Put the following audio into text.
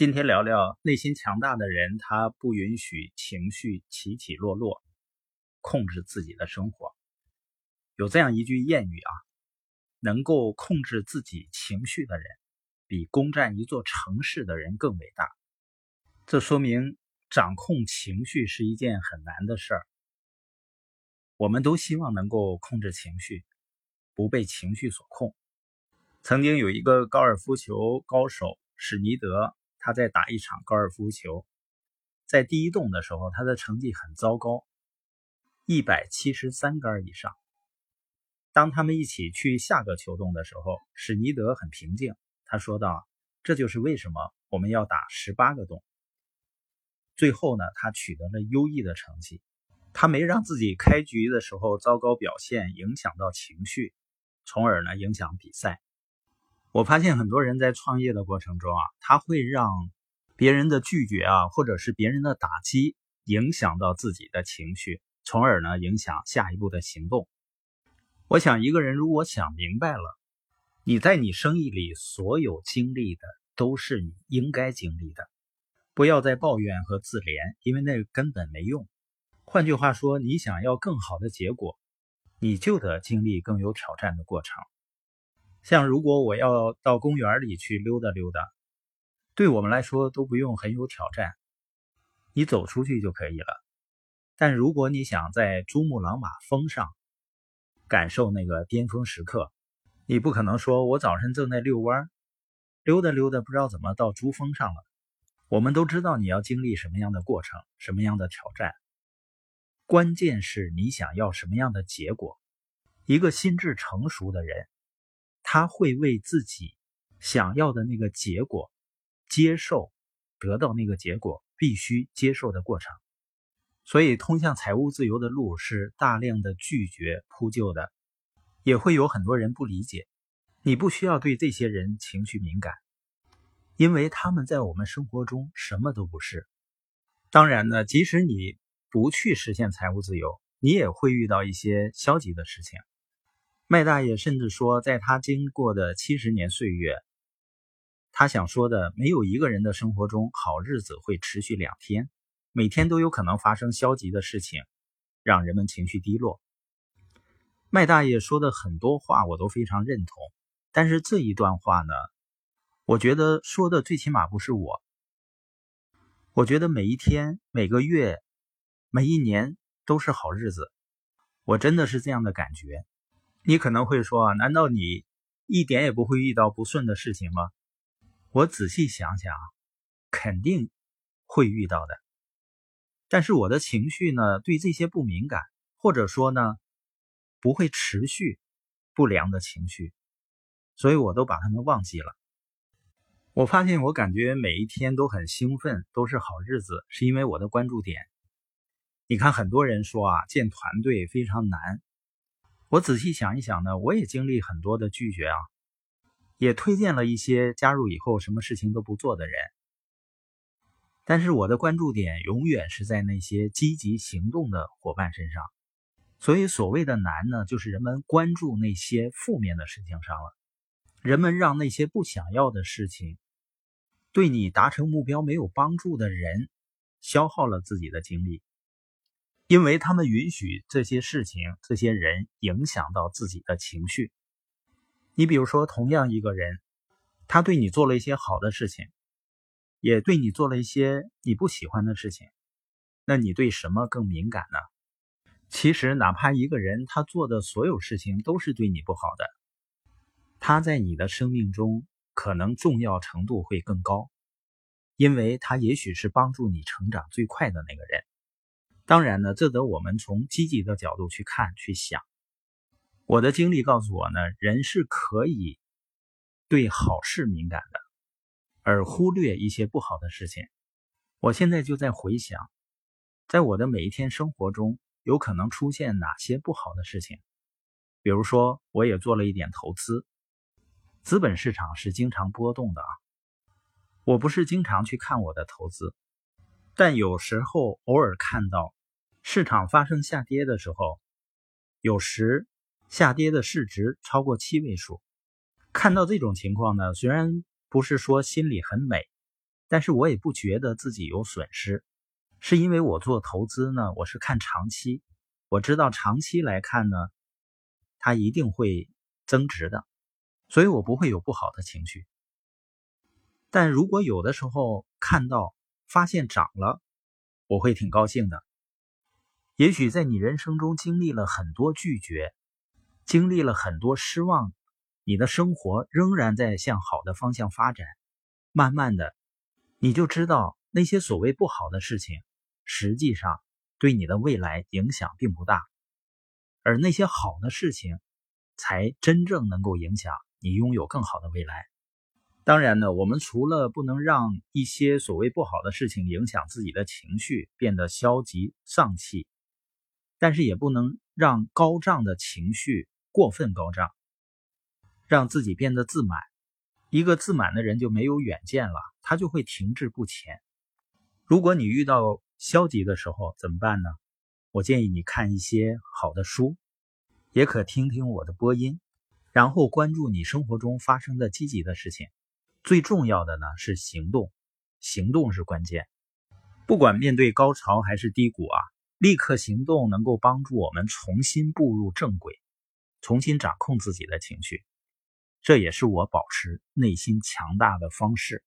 今天聊聊内心强大的人，他不允许情绪起起落落，控制自己的生活。有这样一句谚语啊，能够控制自己情绪的人，比攻占一座城市的人更伟大。这说明掌控情绪是一件很难的事儿。我们都希望能够控制情绪，不被情绪所控。曾经有一个高尔夫球高手史尼德。他在打一场高尔夫球，在第一洞的时候，他的成绩很糟糕，一百七十三杆以上。当他们一起去下个球洞的时候，史尼德很平静，他说道：“这就是为什么我们要打十八个洞。”最后呢，他取得了优异的成绩，他没让自己开局的时候糟糕表现影响到情绪，从而呢影响比赛。我发现很多人在创业的过程中啊，他会让别人的拒绝啊，或者是别人的打击影响到自己的情绪，从而呢影响下一步的行动。我想一个人如果想明白了，你在你生意里所有经历的都是你应该经历的，不要再抱怨和自怜，因为那根本没用。换句话说，你想要更好的结果，你就得经历更有挑战的过程。像如果我要到公园里去溜达溜达，对我们来说都不用很有挑战，你走出去就可以了。但如果你想在珠穆朗玛峰上感受那个巅峰时刻，你不可能说我早晨正在遛弯，溜达溜达不知道怎么到珠峰上了。我们都知道你要经历什么样的过程，什么样的挑战，关键是你想要什么样的结果。一个心智成熟的人。他会为自己想要的那个结果接受，得到那个结果必须接受的过程。所以，通向财务自由的路是大量的拒绝铺就的，也会有很多人不理解。你不需要对这些人情绪敏感，因为他们在我们生活中什么都不是。当然呢，即使你不去实现财务自由，你也会遇到一些消极的事情。麦大爷甚至说，在他经过的七十年岁月，他想说的，没有一个人的生活中好日子会持续两天，每天都有可能发生消极的事情，让人们情绪低落。麦大爷说的很多话我都非常认同，但是这一段话呢，我觉得说的最起码不是我。我觉得每一天、每个月、每一年都是好日子，我真的是这样的感觉。你可能会说啊，难道你一点也不会遇到不顺的事情吗？我仔细想想，肯定会遇到的。但是我的情绪呢，对这些不敏感，或者说呢，不会持续不良的情绪，所以我都把他们忘记了。我发现，我感觉每一天都很兴奋，都是好日子，是因为我的关注点。你看，很多人说啊，建团队非常难。我仔细想一想呢，我也经历很多的拒绝啊，也推荐了一些加入以后什么事情都不做的人。但是我的关注点永远是在那些积极行动的伙伴身上。所以所谓的难呢，就是人们关注那些负面的事情上了，人们让那些不想要的事情，对你达成目标没有帮助的人，消耗了自己的精力。因为他们允许这些事情、这些人影响到自己的情绪。你比如说，同样一个人，他对你做了一些好的事情，也对你做了一些你不喜欢的事情，那你对什么更敏感呢？其实，哪怕一个人他做的所有事情都是对你不好的，他在你的生命中可能重要程度会更高，因为他也许是帮助你成长最快的那个人。当然呢，这得我们从积极的角度去看、去想。我的经历告诉我呢，人是可以对好事敏感的，而忽略一些不好的事情。我现在就在回想，在我的每一天生活中，有可能出现哪些不好的事情。比如说，我也做了一点投资，资本市场是经常波动的啊。我不是经常去看我的投资，但有时候偶尔看到。市场发生下跌的时候，有时下跌的市值超过七位数。看到这种情况呢，虽然不是说心里很美，但是我也不觉得自己有损失，是因为我做投资呢，我是看长期，我知道长期来看呢，它一定会增值的，所以我不会有不好的情绪。但如果有的时候看到发现涨了，我会挺高兴的。也许在你人生中经历了很多拒绝，经历了很多失望，你的生活仍然在向好的方向发展，慢慢的。你就知道那些所谓不好的事情，实际上对你的未来影响并不大，而那些好的事情，才真正能够影响你拥有更好的未来。当然呢，我们除了不能让一些所谓不好的事情影响自己的情绪，变得消极丧气，但是也不能让高涨的情绪过分高涨，让自己变得自满。一个自满的人就没有远见了，他就会停滞不前。如果你遇到消极的时候怎么办呢？我建议你看一些好的书，也可听听我的播音，然后关注你生活中发生的积极的事情。最重要的呢是行动，行动是关键。不管面对高潮还是低谷啊，立刻行动能够帮助我们重新步入正轨，重新掌控自己的情绪。这也是我保持内心强大的方式。